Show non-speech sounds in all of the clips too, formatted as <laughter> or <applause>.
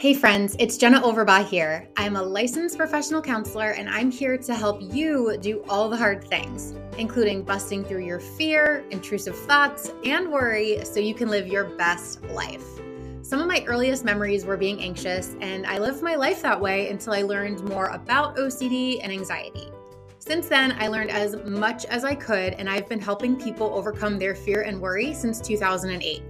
Hey friends, it's Jenna Overbaugh here. I'm a licensed professional counselor and I'm here to help you do all the hard things, including busting through your fear, intrusive thoughts, and worry so you can live your best life. Some of my earliest memories were being anxious, and I lived my life that way until I learned more about OCD and anxiety. Since then, I learned as much as I could, and I've been helping people overcome their fear and worry since 2008.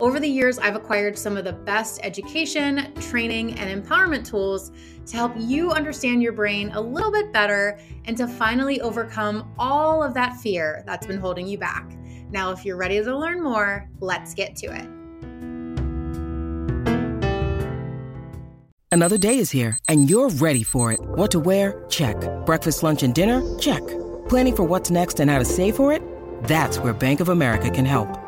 Over the years, I've acquired some of the best education, training, and empowerment tools to help you understand your brain a little bit better and to finally overcome all of that fear that's been holding you back. Now, if you're ready to learn more, let's get to it. Another day is here, and you're ready for it. What to wear? Check. Breakfast, lunch, and dinner? Check. Planning for what's next and how to save for it? That's where Bank of America can help.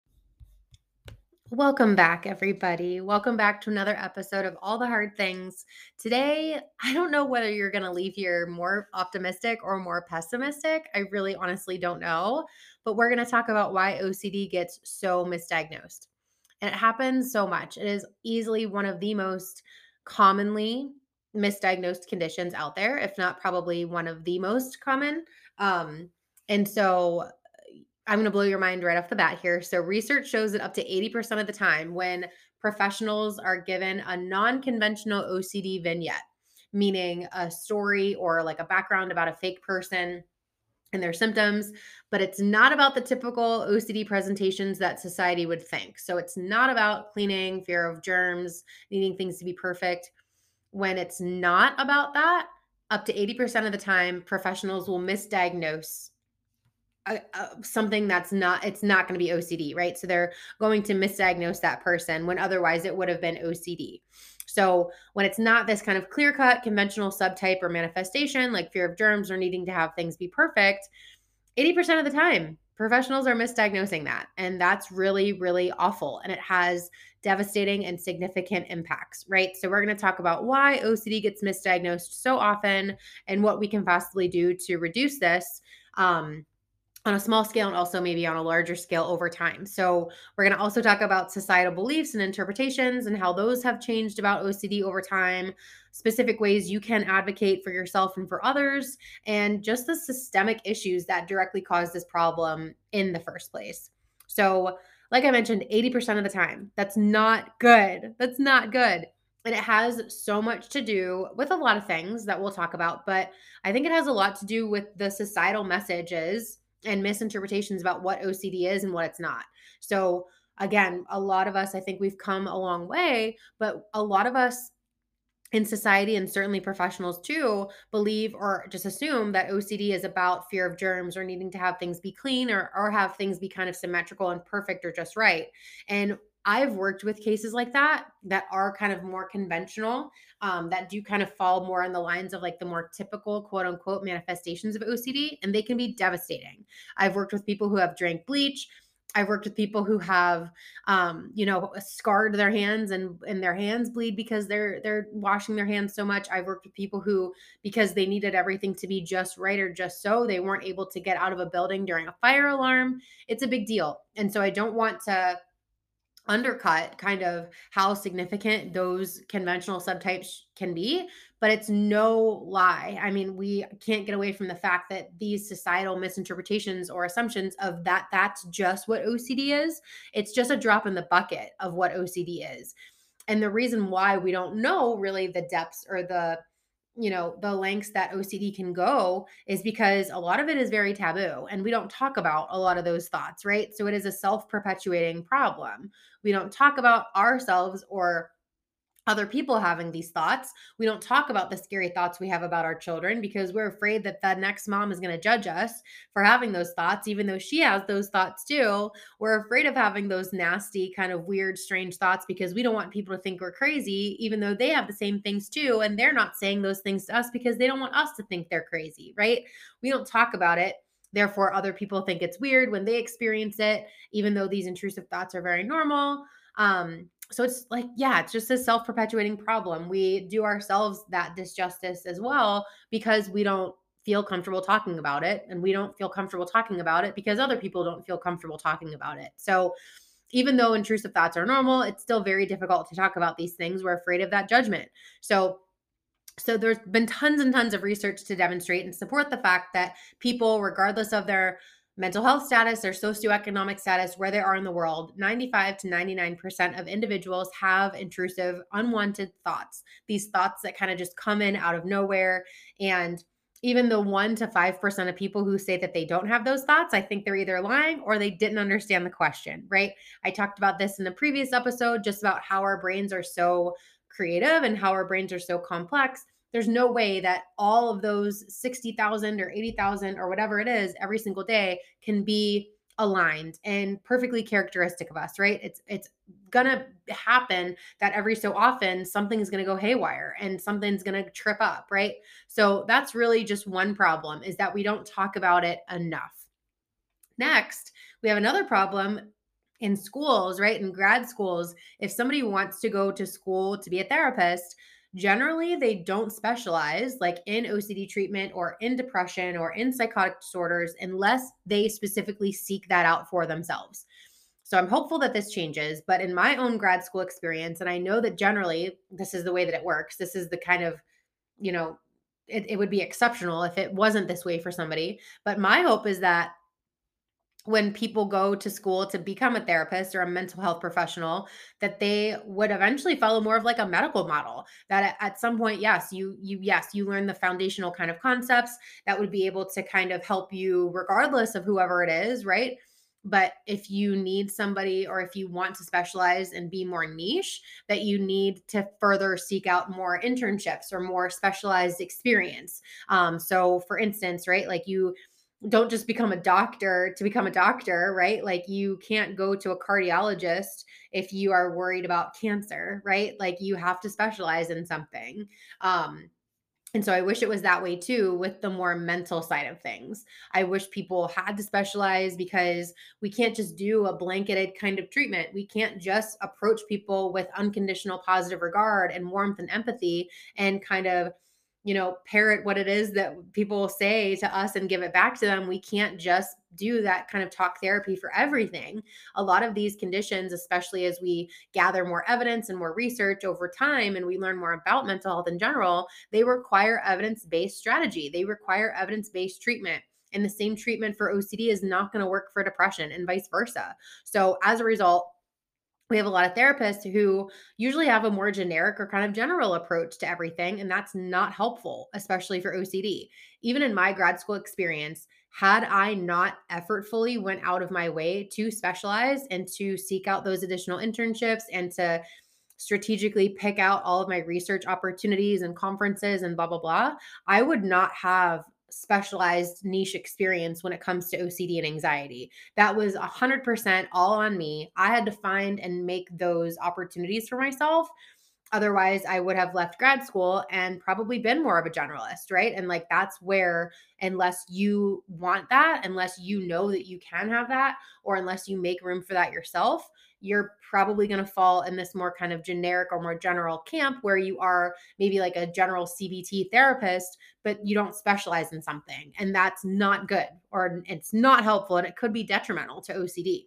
Welcome back, everybody. Welcome back to another episode of All the Hard Things. Today, I don't know whether you're going to leave here more optimistic or more pessimistic. I really honestly don't know. But we're going to talk about why OCD gets so misdiagnosed. And it happens so much. It is easily one of the most commonly misdiagnosed conditions out there, if not probably one of the most common. Um, and so I'm going to blow your mind right off the bat here. So, research shows that up to 80% of the time, when professionals are given a non conventional OCD vignette, meaning a story or like a background about a fake person and their symptoms, but it's not about the typical OCD presentations that society would think. So, it's not about cleaning, fear of germs, needing things to be perfect. When it's not about that, up to 80% of the time, professionals will misdiagnose something that's not it's not going to be OCD, right? So they're going to misdiagnose that person when otherwise it would have been OCD. So when it's not this kind of clear-cut conventional subtype or manifestation like fear of germs or needing to have things be perfect, 80% of the time professionals are misdiagnosing that and that's really really awful and it has devastating and significant impacts right so we're going to talk about why ocd gets misdiagnosed so often and what we can possibly do to reduce this um, on a small scale and also maybe on a larger scale over time. So, we're going to also talk about societal beliefs and interpretations and how those have changed about OCD over time, specific ways you can advocate for yourself and for others, and just the systemic issues that directly cause this problem in the first place. So, like I mentioned, 80% of the time, that's not good. That's not good. And it has so much to do with a lot of things that we'll talk about, but I think it has a lot to do with the societal messages and misinterpretations about what OCD is and what it's not. So, again, a lot of us, I think we've come a long way, but a lot of us in society and certainly professionals too believe or just assume that OCD is about fear of germs or needing to have things be clean or, or have things be kind of symmetrical and perfect or just right. And I've worked with cases like that that are kind of more conventional, um, that do kind of fall more on the lines of like the more typical quote unquote manifestations of OCD, and they can be devastating. I've worked with people who have drank bleach. I've worked with people who have, um, you know, scarred their hands and and their hands bleed because they're they're washing their hands so much. I've worked with people who, because they needed everything to be just right or just so, they weren't able to get out of a building during a fire alarm. It's a big deal, and so I don't want to undercut kind of how significant those conventional subtypes can be but it's no lie. I mean we can't get away from the fact that these societal misinterpretations or assumptions of that that's just what ocd is. It's just a drop in the bucket of what ocd is. And the reason why we don't know really the depths or the you know the lengths that OCD can go is because a lot of it is very taboo and we don't talk about a lot of those thoughts, right? So it is a self-perpetuating problem. We don't talk about ourselves or other people having these thoughts. We don't talk about the scary thoughts we have about our children because we're afraid that the next mom is going to judge us for having those thoughts, even though she has those thoughts too. We're afraid of having those nasty, kind of weird, strange thoughts because we don't want people to think we're crazy, even though they have the same things too. And they're not saying those things to us because they don't want us to think they're crazy, right? We don't talk about it Therefore, other people think it's weird when they experience it, even though these intrusive thoughts are very normal. Um, so it's like, yeah, it's just a self perpetuating problem. We do ourselves that disjustice as well because we don't feel comfortable talking about it. And we don't feel comfortable talking about it because other people don't feel comfortable talking about it. So even though intrusive thoughts are normal, it's still very difficult to talk about these things. We're afraid of that judgment. So so there's been tons and tons of research to demonstrate and support the fact that people, regardless of their mental health status or socioeconomic status, where they are in the world, 95 to 99% of individuals have intrusive, unwanted thoughts. These thoughts that kind of just come in out of nowhere. And even the 1 to 5% of people who say that they don't have those thoughts, I think they're either lying or they didn't understand the question, right? I talked about this in the previous episode just about how our brains are so creative and how our brains are so complex, there's no way that all of those 60,000 or 80,000 or whatever it is every single day can be aligned and perfectly characteristic of us, right? It's it's going to happen that every so often something's going to go haywire and something's going to trip up, right? So that's really just one problem is that we don't talk about it enough. Next, we have another problem in schools, right? In grad schools, if somebody wants to go to school to be a therapist, generally they don't specialize like in OCD treatment or in depression or in psychotic disorders unless they specifically seek that out for themselves. So I'm hopeful that this changes, but in my own grad school experience and I know that generally this is the way that it works. This is the kind of, you know, it, it would be exceptional if it wasn't this way for somebody, but my hope is that when people go to school to become a therapist or a mental health professional that they would eventually follow more of like a medical model that at some point yes you you yes you learn the foundational kind of concepts that would be able to kind of help you regardless of whoever it is right? But if you need somebody or if you want to specialize and be more niche that you need to further seek out more internships or more specialized experience. Um, so for instance right like you don't just become a doctor to become a doctor, right? Like you can't go to a cardiologist if you are worried about cancer, right? Like you have to specialize in something. Um and so I wish it was that way too with the more mental side of things. I wish people had to specialize because we can't just do a blanketed kind of treatment. We can't just approach people with unconditional positive regard and warmth and empathy and kind of you know, parrot what it is that people say to us and give it back to them. We can't just do that kind of talk therapy for everything. A lot of these conditions, especially as we gather more evidence and more research over time and we learn more about mental health in general, they require evidence based strategy, they require evidence based treatment. And the same treatment for OCD is not going to work for depression and vice versa. So, as a result, we have a lot of therapists who usually have a more generic or kind of general approach to everything, and that's not helpful, especially for OCD. Even in my grad school experience, had I not effortfully went out of my way to specialize and to seek out those additional internships and to strategically pick out all of my research opportunities and conferences and blah blah blah, I would not have specialized niche experience when it comes to OCD and anxiety. That was 100% all on me. I had to find and make those opportunities for myself. Otherwise, I would have left grad school and probably been more of a generalist, right? And like that's where, unless you want that, unless you know that you can have that, or unless you make room for that yourself, you're probably going to fall in this more kind of generic or more general camp where you are maybe like a general CBT therapist, but you don't specialize in something. And that's not good or it's not helpful and it could be detrimental to OCD.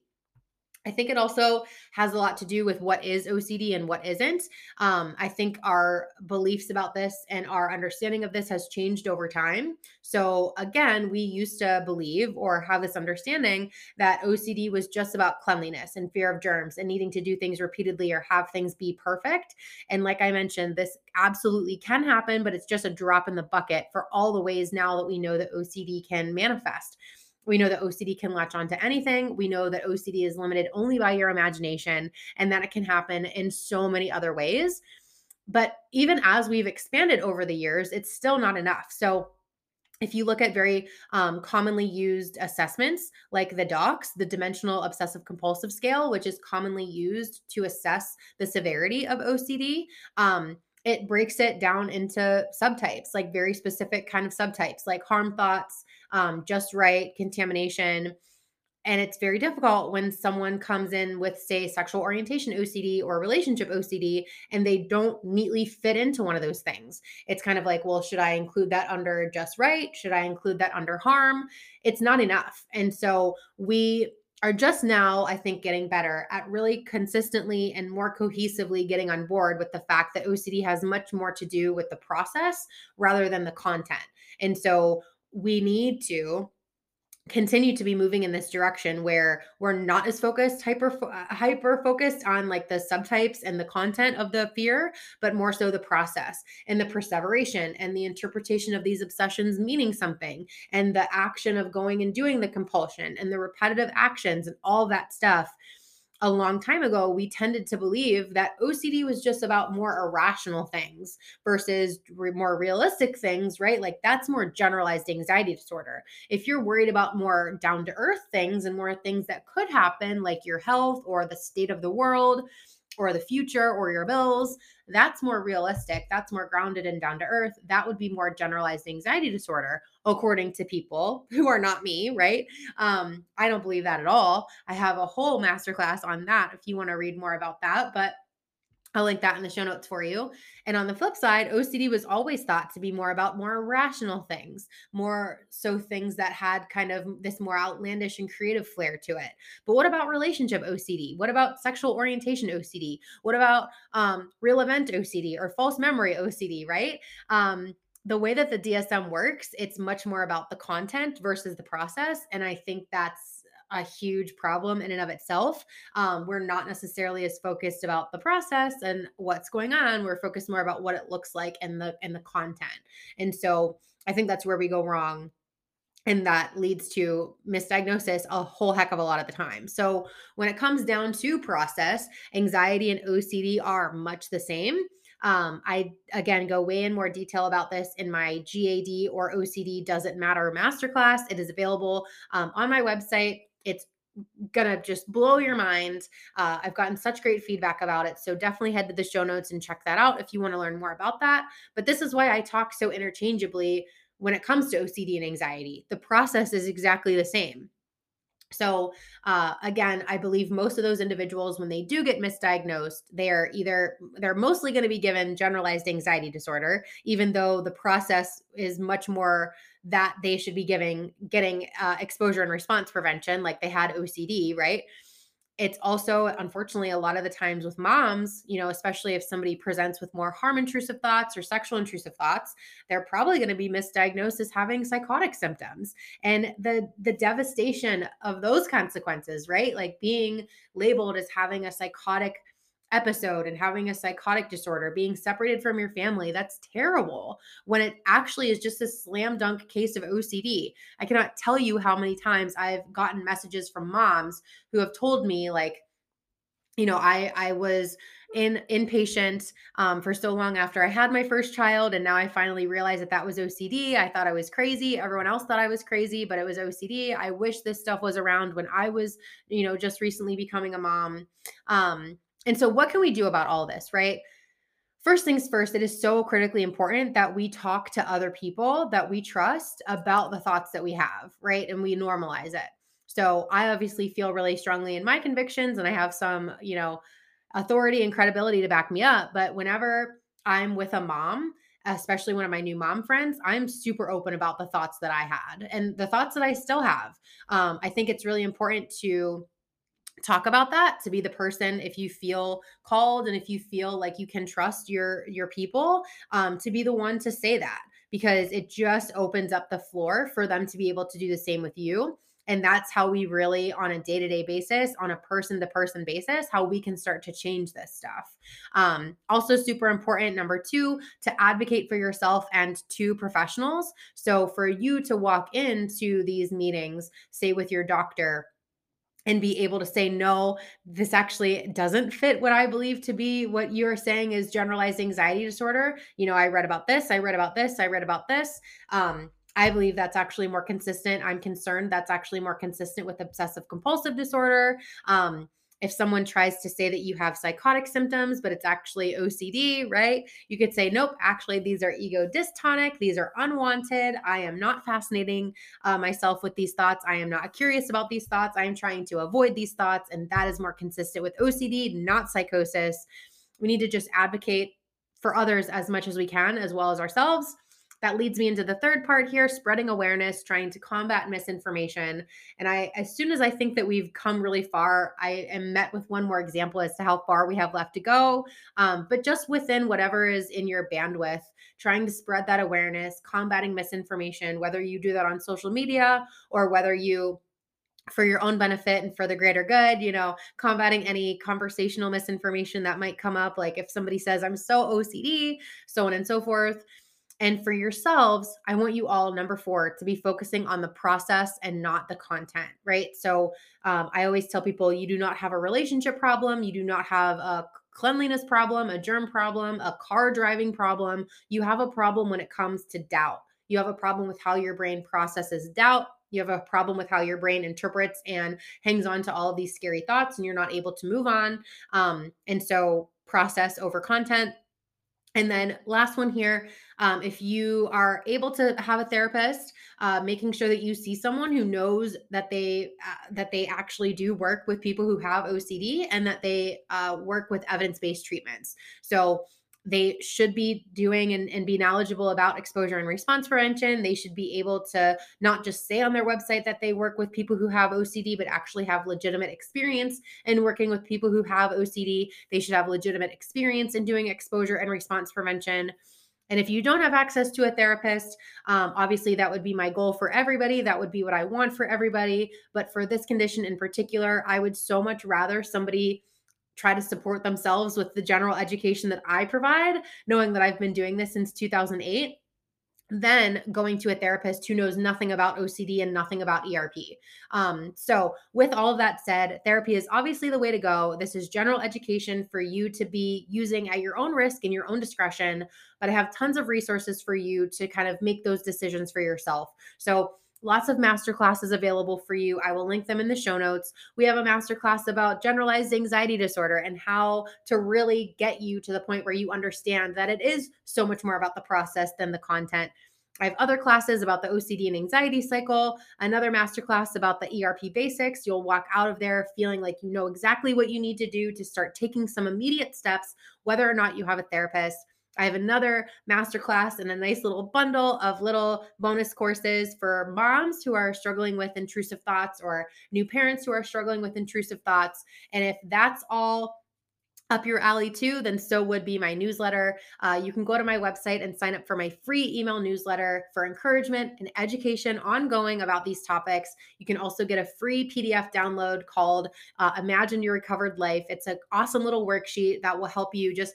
I think it also has a lot to do with what is OCD and what isn't. Um, I think our beliefs about this and our understanding of this has changed over time. So, again, we used to believe or have this understanding that OCD was just about cleanliness and fear of germs and needing to do things repeatedly or have things be perfect. And, like I mentioned, this absolutely can happen, but it's just a drop in the bucket for all the ways now that we know that OCD can manifest. We know that OCD can latch onto anything. We know that OCD is limited only by your imagination and that it can happen in so many other ways. But even as we've expanded over the years, it's still not enough. So, if you look at very um, commonly used assessments like the DOCS, the Dimensional Obsessive Compulsive Scale, which is commonly used to assess the severity of OCD, um, it breaks it down into subtypes, like very specific kind of subtypes, like harm thoughts, um, just right, contamination. And it's very difficult when someone comes in with, say, sexual orientation OCD or relationship OCD, and they don't neatly fit into one of those things. It's kind of like, well, should I include that under just right? Should I include that under harm? It's not enough. And so we are just now, I think, getting better at really consistently and more cohesively getting on board with the fact that OCD has much more to do with the process rather than the content. And so we need to continue to be moving in this direction where we're not as focused hyper uh, hyper focused on like the subtypes and the content of the fear but more so the process and the perseveration and the interpretation of these obsessions meaning something and the action of going and doing the compulsion and the repetitive actions and all that stuff a long time ago, we tended to believe that OCD was just about more irrational things versus re- more realistic things, right? Like that's more generalized anxiety disorder. If you're worried about more down to earth things and more things that could happen, like your health or the state of the world, or the future or your bills, that's more realistic. That's more grounded and down to earth. That would be more generalized anxiety disorder, according to people <laughs> who are not me, right? Um, I don't believe that at all. I have a whole masterclass on that if you want to read more about that. But I'll link that in the show notes for you. And on the flip side, OCD was always thought to be more about more rational things, more so things that had kind of this more outlandish and creative flair to it. But what about relationship OCD? What about sexual orientation OCD? What about um, real event OCD or false memory OCD, right? Um, the way that the DSM works, it's much more about the content versus the process. And I think that's a huge problem in and of itself. Um, we're not necessarily as focused about the process and what's going on. We're focused more about what it looks like and the and the content. And so I think that's where we go wrong and that leads to misdiagnosis a whole heck of a lot of the time. So, when it comes down to process, anxiety and OCD are much the same. Um, I again go way in more detail about this in my GAD or OCD doesn't matter masterclass. It is available um, on my website. It's gonna just blow your mind. Uh, I've gotten such great feedback about it. So definitely head to the show notes and check that out if you want to learn more about that. But this is why I talk so interchangeably when it comes to OCD and anxiety. The process is exactly the same. So, uh, again, I believe most of those individuals, when they do get misdiagnosed, they're either they're mostly going to be given generalized anxiety disorder, even though the process is much more that they should be giving getting uh, exposure and response prevention, like they had OCD, right? It's also unfortunately a lot of the times with moms you know especially if somebody presents with more harm intrusive thoughts or sexual intrusive thoughts they're probably going to be misdiagnosed as having psychotic symptoms. And the the devastation of those consequences right? Like being labeled as having a psychotic episode and having a psychotic disorder, being separated from your family, that's terrible when it actually is just a slam dunk case of OCD. I cannot tell you how many times I've gotten messages from moms who have told me like you know, I I was in inpatient um, for so long after I had my first child, and now I finally realized that that was OCD. I thought I was crazy. Everyone else thought I was crazy, but it was OCD. I wish this stuff was around when I was, you know, just recently becoming a mom. Um, and so, what can we do about all this, right? First things first, it is so critically important that we talk to other people that we trust about the thoughts that we have, right? And we normalize it. So, I obviously feel really strongly in my convictions and I have some, you know, authority and credibility to back me up. But whenever I'm with a mom, especially one of my new mom friends, I'm super open about the thoughts that I had and the thoughts that I still have. Um, I think it's really important to talk about that to be the person if you feel called and if you feel like you can trust your your people um, to be the one to say that because it just opens up the floor for them to be able to do the same with you. And that's how we really on a day-to-day basis on a person-to-person basis how we can start to change this stuff. Um, also super important number two to advocate for yourself and to professionals. So for you to walk into these meetings say with your doctor and be able to say no this actually doesn't fit what i believe to be what you're saying is generalized anxiety disorder. You know i read about this i read about this i read about this. Um, i believe that's actually more consistent. I'm concerned that's actually more consistent with obsessive compulsive disorder. Um, if someone tries to say that you have psychotic symptoms, but it's actually OCD, right? You could say, nope, actually, these are ego dystonic. These are unwanted. I am not fascinating uh, myself with these thoughts. I am not curious about these thoughts. I am trying to avoid these thoughts. And that is more consistent with OCD, not psychosis. We need to just advocate for others as much as we can, as well as ourselves. That leads me into the third part here spreading awareness, trying to combat misinformation. And I, as soon as I think that we've come really far, I am met with one more example as to how far we have left to go. Um, but just within whatever is in your bandwidth, trying to spread that awareness, combating misinformation, whether you do that on social media or whether you for your own benefit and for the greater good, you know, combating any conversational misinformation that might come up. Like if somebody says, I'm so OCD, so on and so forth. And for yourselves, I want you all, number four, to be focusing on the process and not the content, right? So um, I always tell people you do not have a relationship problem, you do not have a cleanliness problem, a germ problem, a car driving problem. You have a problem when it comes to doubt. You have a problem with how your brain processes doubt you have a problem with how your brain interprets and hangs on to all of these scary thoughts and you're not able to move on um, and so process over content and then last one here, um, if you are able to have a therapist, uh, making sure that you see someone who knows that they uh, that they actually do work with people who have OCD and that they uh, work with evidence based treatments. So they should be doing and, and be knowledgeable about exposure and response prevention. They should be able to not just say on their website that they work with people who have OCD, but actually have legitimate experience in working with people who have OCD. They should have legitimate experience in doing exposure and response prevention. And if you don't have access to a therapist, um, obviously that would be my goal for everybody. That would be what I want for everybody. But for this condition in particular, I would so much rather somebody try to support themselves with the general education that I provide, knowing that I've been doing this since 2008 then going to a therapist who knows nothing about OCD and nothing about ERP. Um, so, with all of that said, therapy is obviously the way to go. This is general education for you to be using at your own risk and your own discretion. But I have tons of resources for you to kind of make those decisions for yourself. So, lots of masterclasses available for you. I will link them in the show notes. We have a masterclass about generalized anxiety disorder and how to really get you to the point where you understand that it is so much more about the process than the content. I have other classes about the OCD and anxiety cycle, another masterclass about the ERP basics. You'll walk out of there feeling like you know exactly what you need to do to start taking some immediate steps, whether or not you have a therapist. I have another masterclass and a nice little bundle of little bonus courses for moms who are struggling with intrusive thoughts or new parents who are struggling with intrusive thoughts. And if that's all up your alley too, then so would be my newsletter. Uh, you can go to my website and sign up for my free email newsletter for encouragement and education ongoing about these topics. You can also get a free PDF download called uh, Imagine Your Recovered Life. It's an awesome little worksheet that will help you just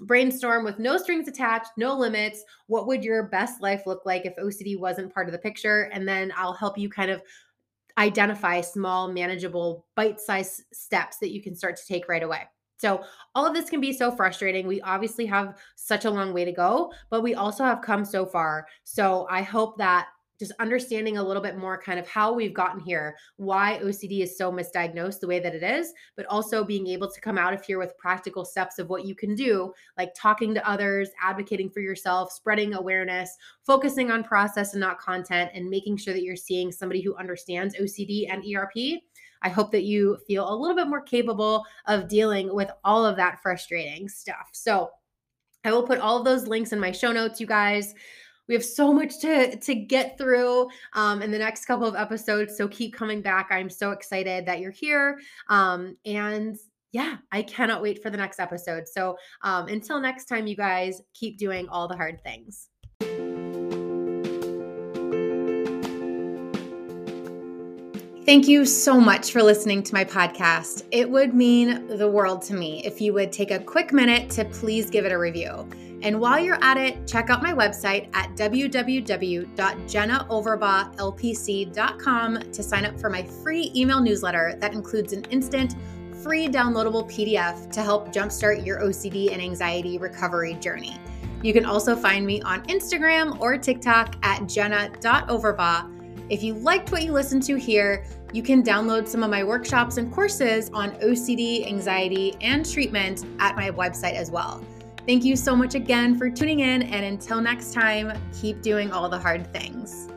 brainstorm with no strings attached, no limits. What would your best life look like if OCD wasn't part of the picture? And then I'll help you kind of identify small, manageable, bite sized steps that you can start to take right away. So, all of this can be so frustrating. We obviously have such a long way to go, but we also have come so far. So, I hope that just understanding a little bit more kind of how we've gotten here, why OCD is so misdiagnosed the way that it is, but also being able to come out of here with practical steps of what you can do, like talking to others, advocating for yourself, spreading awareness, focusing on process and not content, and making sure that you're seeing somebody who understands OCD and ERP. I hope that you feel a little bit more capable of dealing with all of that frustrating stuff. So, I will put all of those links in my show notes, you guys we have so much to to get through um, in the next couple of episodes. So keep coming back. I'm so excited that you're here. Um, and yeah, I cannot wait for the next episode. So um, until next time, you guys keep doing all the hard things. Thank you so much for listening to my podcast. It would mean the world to me if you would take a quick minute to please give it a review. And while you're at it, check out my website at www.jennaoverbaughLPC.com to sign up for my free email newsletter that includes an instant, free downloadable PDF to help jumpstart your OCD and anxiety recovery journey. You can also find me on Instagram or TikTok at jenna.overbaugh If you liked what you listened to here, you can download some of my workshops and courses on OCD, anxiety, and treatment at my website as well. Thank you so much again for tuning in, and until next time, keep doing all the hard things.